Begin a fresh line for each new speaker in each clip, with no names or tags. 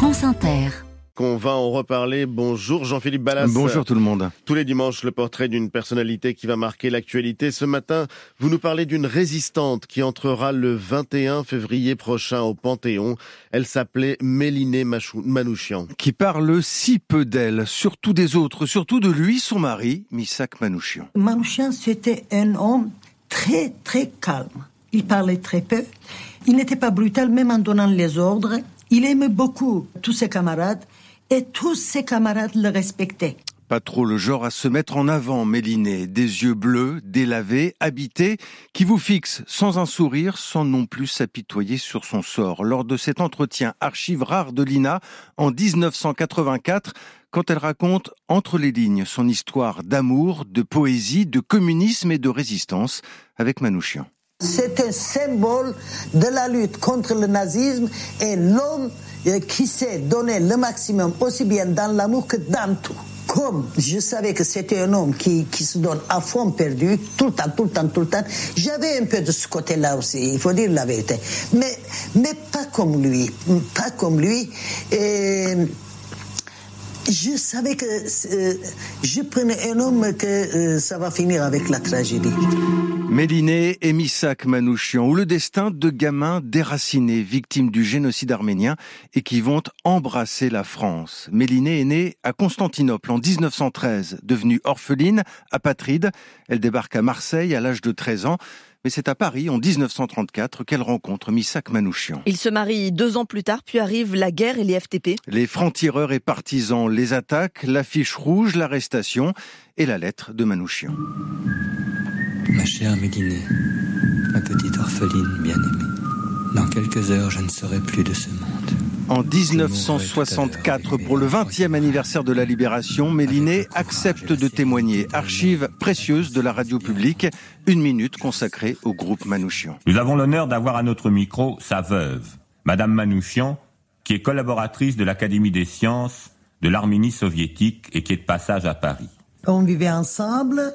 France Inter.
Qu'on va en reparler. Bonjour Jean-Philippe Ballas.
Bonjour tout le monde.
Tous les dimanches, le portrait d'une personnalité qui va marquer l'actualité. Ce matin, vous nous parlez d'une résistante qui entrera le 21 février prochain au Panthéon. Elle s'appelait Mélinée Manouchian.
Qui parle si peu d'elle, surtout des autres, surtout de lui, son mari, Missak Manouchian.
Manouchian, c'était un homme très, très calme. Il parlait très peu. Il n'était pas brutal, même en donnant les ordres. Il aimait beaucoup tous ses camarades et tous ses camarades le respectaient.
Pas trop le genre à se mettre en avant, Méliné. Des yeux bleus, délavés, habités, qui vous fixent sans un sourire, sans non plus s'apitoyer sur son sort. Lors de cet entretien archive rare de Lina, en 1984, quand elle raconte entre les lignes son histoire d'amour, de poésie, de communisme et de résistance avec Manouchian.
C'est un symbole de la lutte contre le nazisme et l'homme euh, qui sait donner le maximum aussi bien dans l'amour que dans tout. Comme je savais que c'était un homme qui, qui se donne à fond perdu, tout le temps, tout le temps, tout le temps, j'avais un peu de ce côté-là aussi, il faut dire la vérité. Mais, mais pas comme lui, pas comme lui. Je savais que euh, je prenais un homme que euh, ça va finir avec la tragédie.
Méliné et Missak Manouchian, ou le destin de gamins déracinés, victimes du génocide arménien et qui vont embrasser la France. Méliné est née à Constantinople en 1913, devenue orpheline, apatride. Elle débarque à Marseille à l'âge de 13 ans mais c'est à Paris, en 1934, qu'elle rencontre Missak Manouchian.
Ils se marient deux ans plus tard, puis arrive la guerre et les FTP.
Les francs-tireurs et partisans les attaquent, l'affiche rouge, l'arrestation et la lettre de Manouchian.
Ma chère Mélinée, ma petite orpheline bien-aimée, dans quelques heures je ne serai plus de ce monde.
En 1964, pour le 20e anniversaire de la libération, Méliné accepte de témoigner. Archive précieuse de la radio publique, une minute consacrée au groupe Manouchian.
Nous avons l'honneur d'avoir à notre micro sa veuve, Madame Manouchian, qui est collaboratrice de l'Académie des sciences de l'Arménie soviétique et qui est de passage à Paris.
On vivait ensemble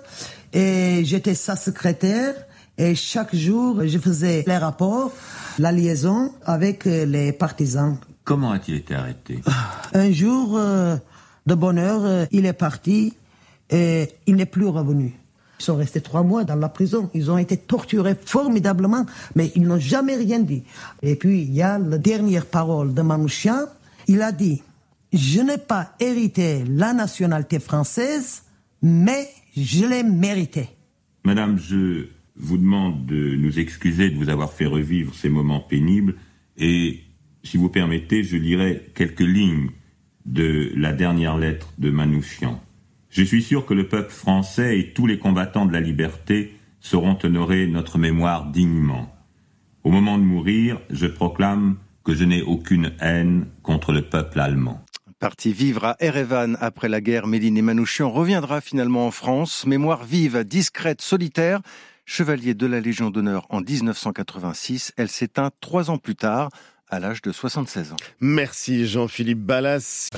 et j'étais sa secrétaire et chaque jour je faisais les rapports, la liaison avec les partisans
Comment a-t-il été arrêté?
Un jour, euh, de bonne heure, euh, il est parti et il n'est plus revenu. Ils sont restés trois mois dans la prison. Ils ont été torturés formidablement, mais ils n'ont jamais rien dit. Et puis, il y a la dernière parole de Manouchian. Il a dit, je n'ai pas hérité la nationalité française, mais je l'ai méritée.
Madame, je vous demande de nous excuser de vous avoir fait revivre ces moments pénibles et si vous permettez, je lirai quelques lignes de la dernière lettre de Manouchian. Je suis sûr que le peuple français et tous les combattants de la liberté sauront honorer notre mémoire dignement. Au moment de mourir, je proclame que je n'ai aucune haine contre le peuple allemand.
Parti vivre à Erevan après la guerre, Méline et Manouchian reviendra finalement en France. Mémoire vive, discrète, solitaire. Chevalier de la Légion d'honneur en 1986, elle s'éteint trois ans plus tard à l'âge de 76 ans.
Merci Jean-Philippe Ballas.